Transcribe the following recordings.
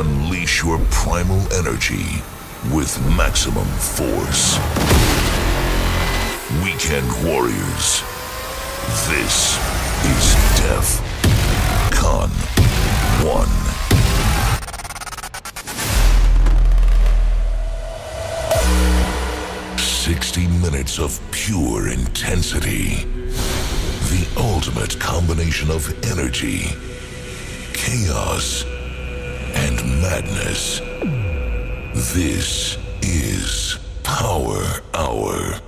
Unleash your primal energy with maximum force. Weekend Warriors. This is Def Con 1. 60 minutes of pure intensity. The ultimate combination of energy, chaos, and madness. This is Power Hour.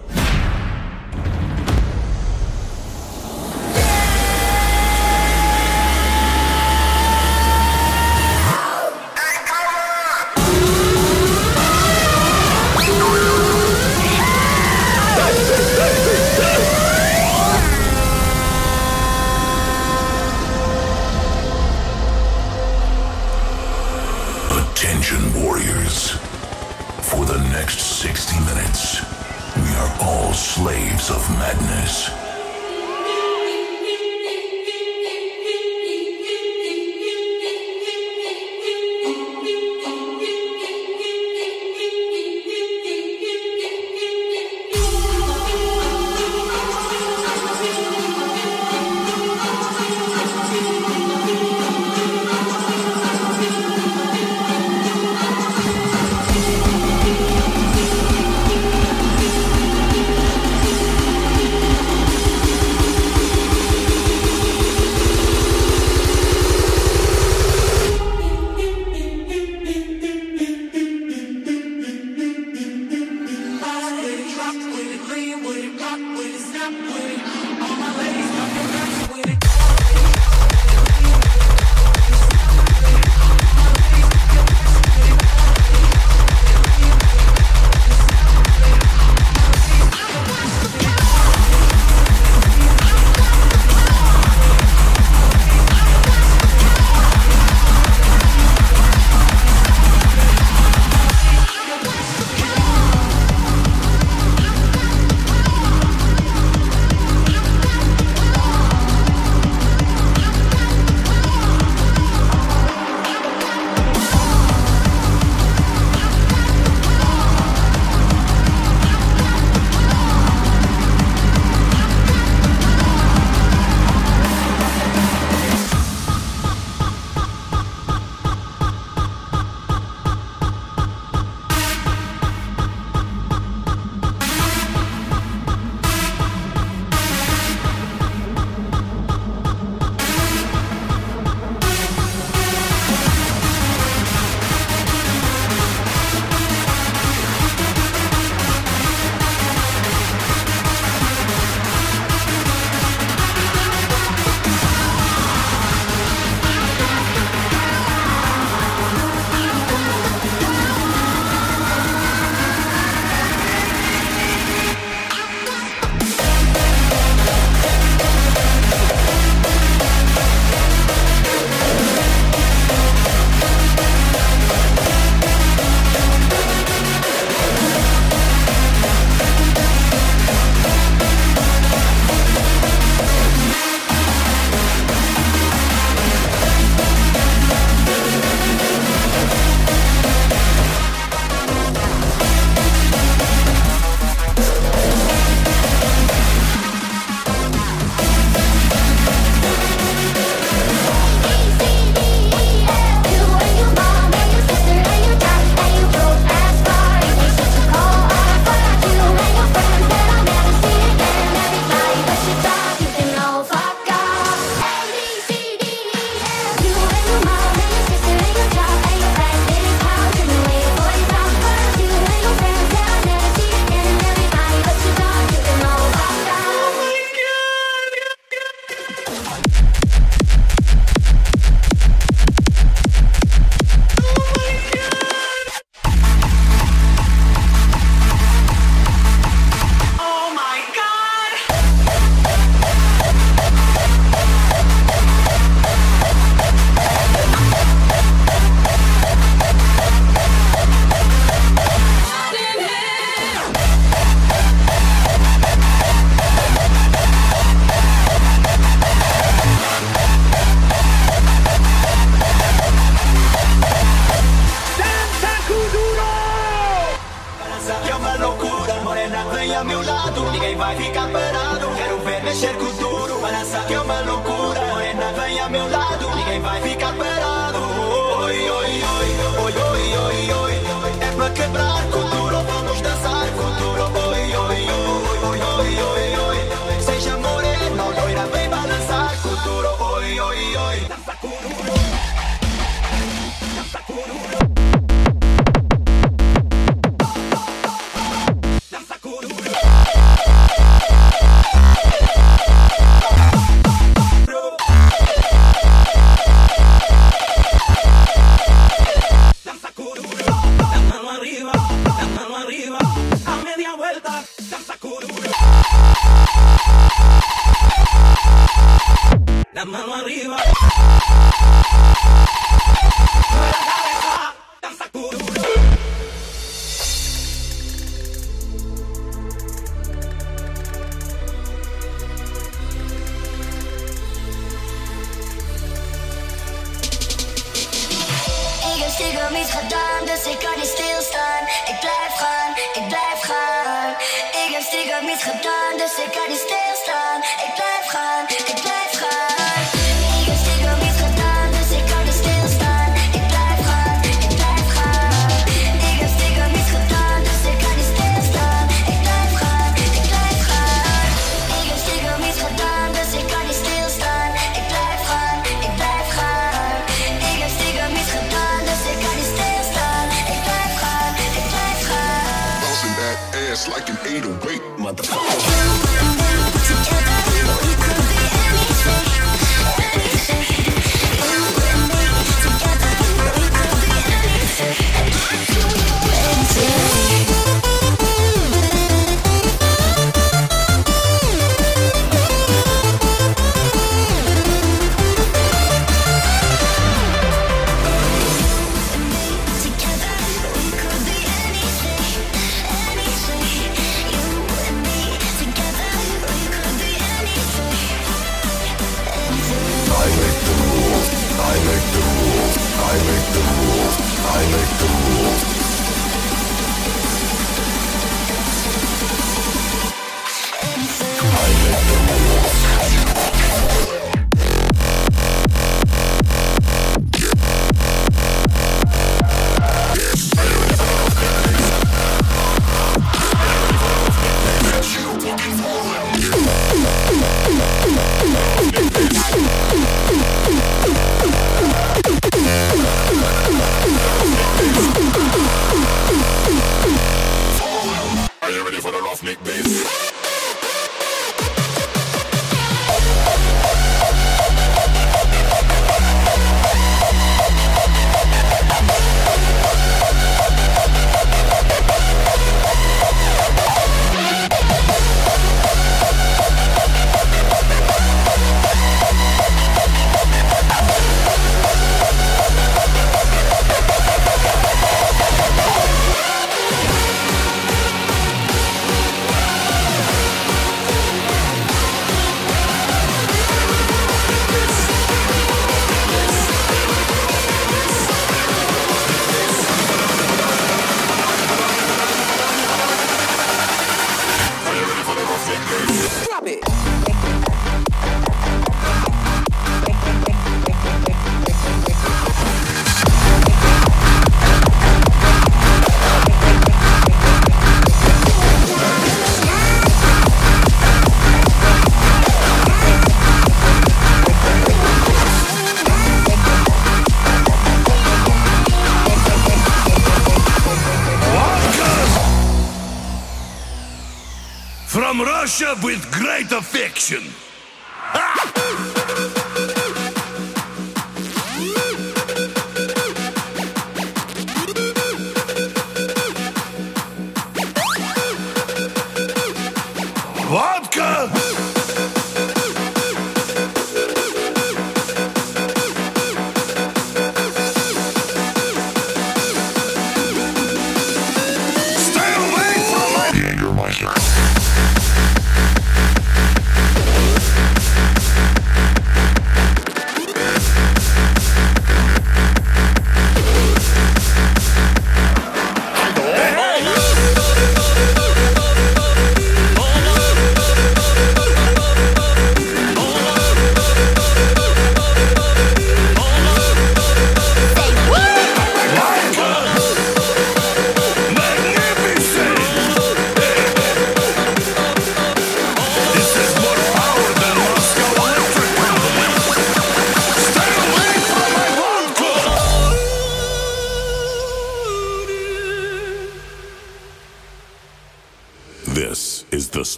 مضربا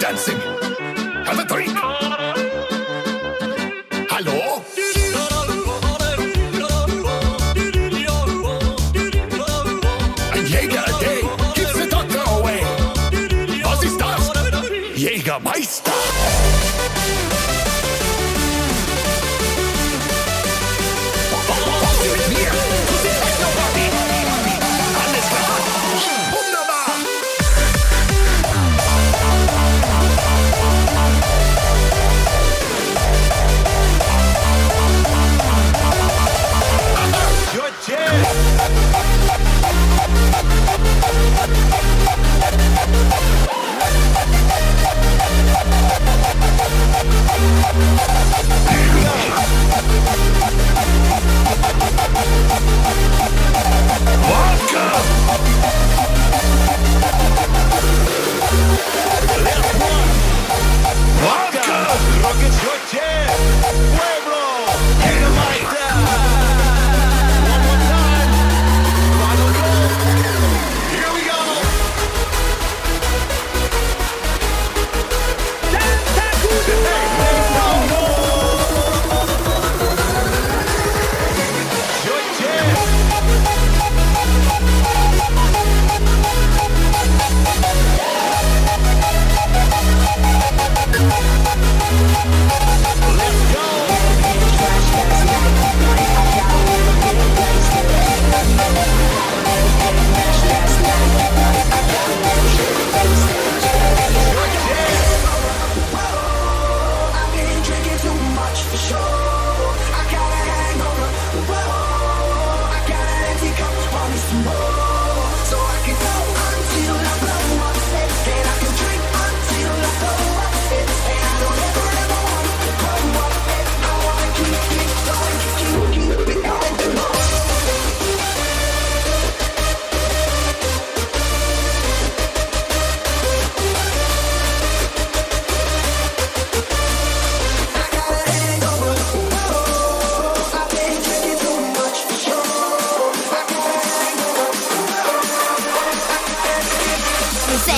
dancing? Have a drink.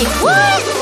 What?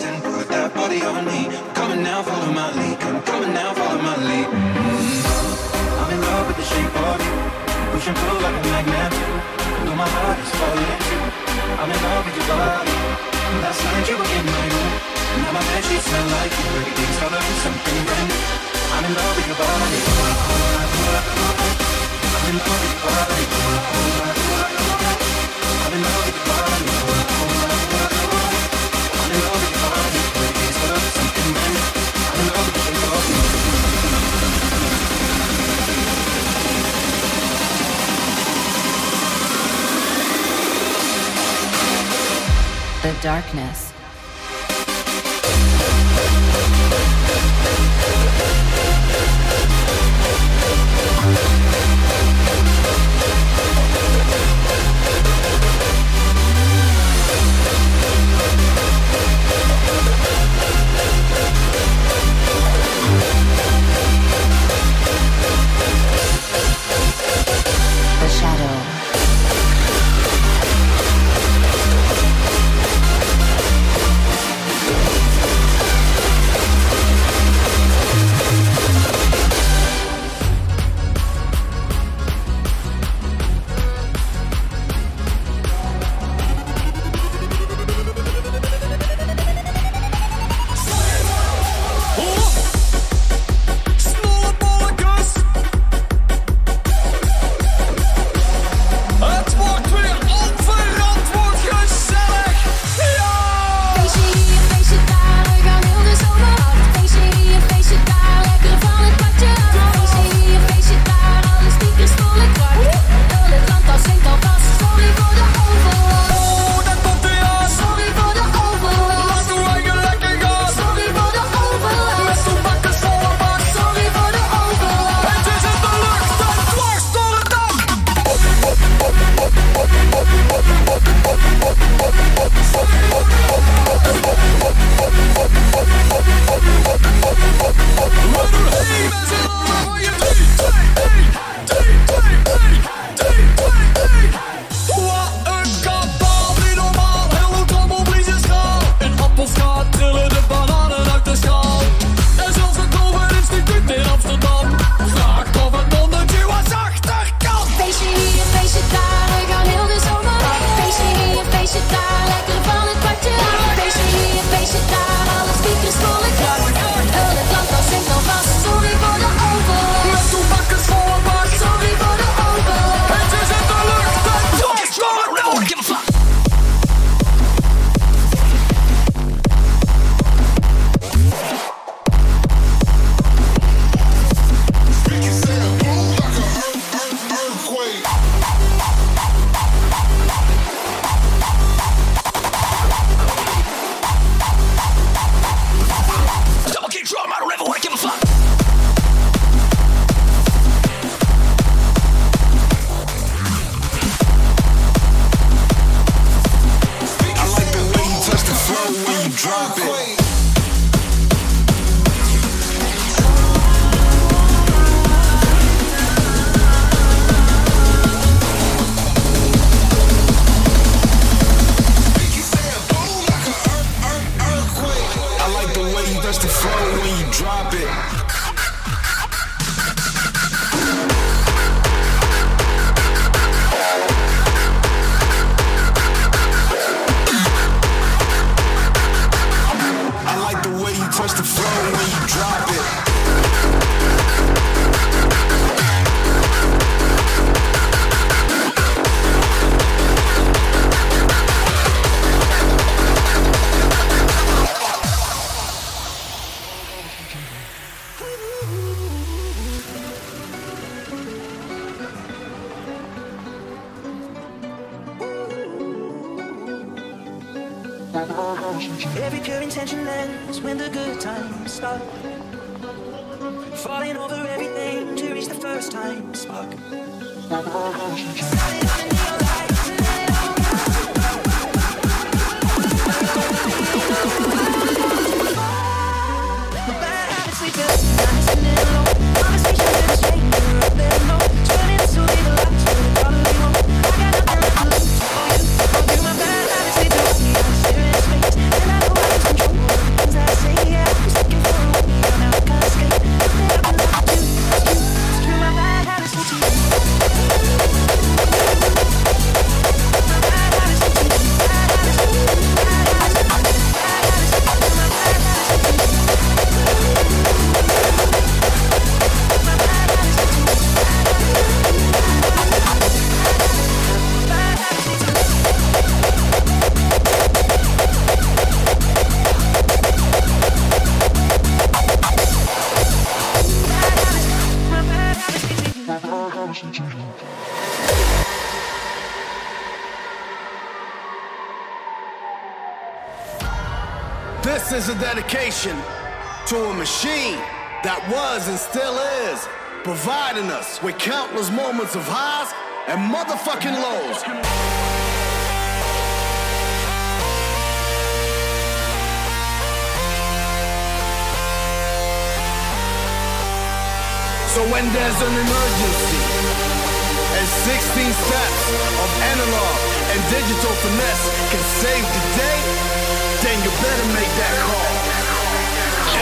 instant. Put that body on me. I'm coming now, follow my lead. I'm coming now, follow my lead. Mm-hmm. I'm in love with the shape of you. Push and pull like a magnet. Though my heart is falling too. I'm in love with your body. Last night you were in my room. Now my bed sheets smell like you. Every day's coloring something brand new. I'm in love with your body. I'm in love with your body. I'm in love. The darkness. Bad habits sleep was and still is providing us with countless moments of highs and motherfucking lows. So when there's an emergency and 16 steps of analog and digital finesse can save the day, then you better make that call.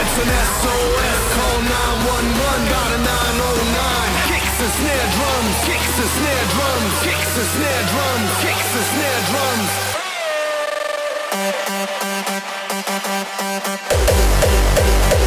It's an SOS, call 911, got a 909. Kicks and snare drums, kicks and snare drums, kicks and snare drums, kicks and snare drums. An SOS, call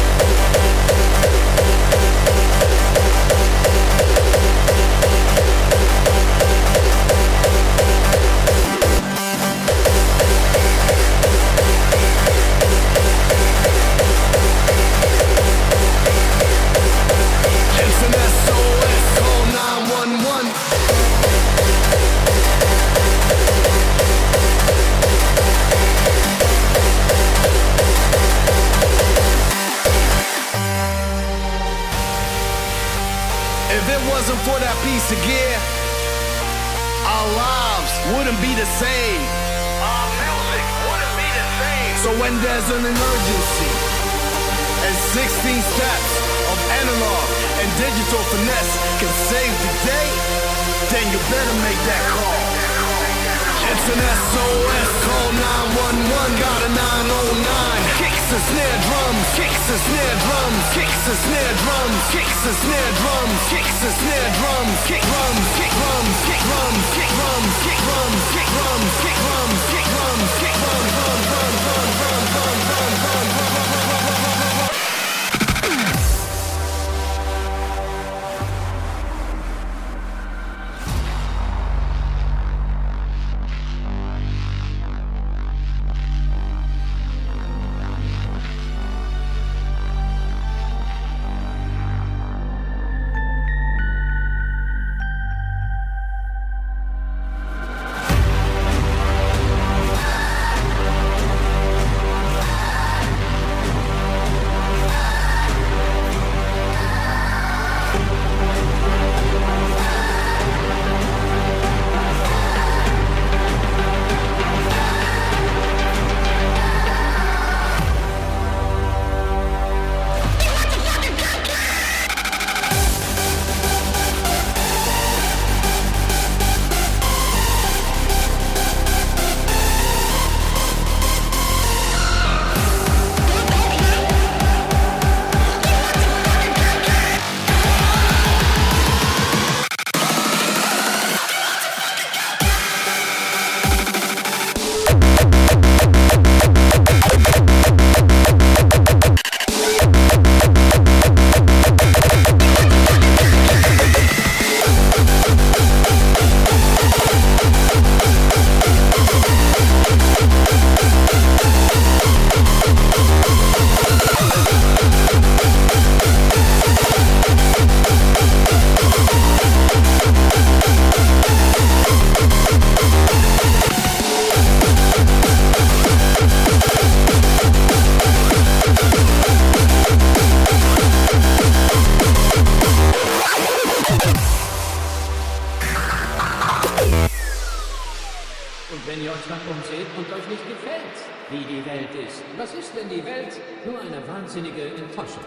there's an emergency and 16 steps of analog digital finesse can save the day, then you better make that call. It's an SOS, call 911, got a 909. Kicks and snare drums, kicks and snare drums, kicks and snare drums, kicks and snare drums, kicks and snare drums, kick drums, kick drums, kick drums, kick drums, kick drums, kick drums, kick drums, kick drums, kick drums, drum, drum, drum, drum, drum, drum, drum, drum, drum, wenn ihr euch dann umseht und euch nicht gefällt, wie die Welt ist, was ist denn die Welt? Nur eine wahnsinnige Enttäuschung.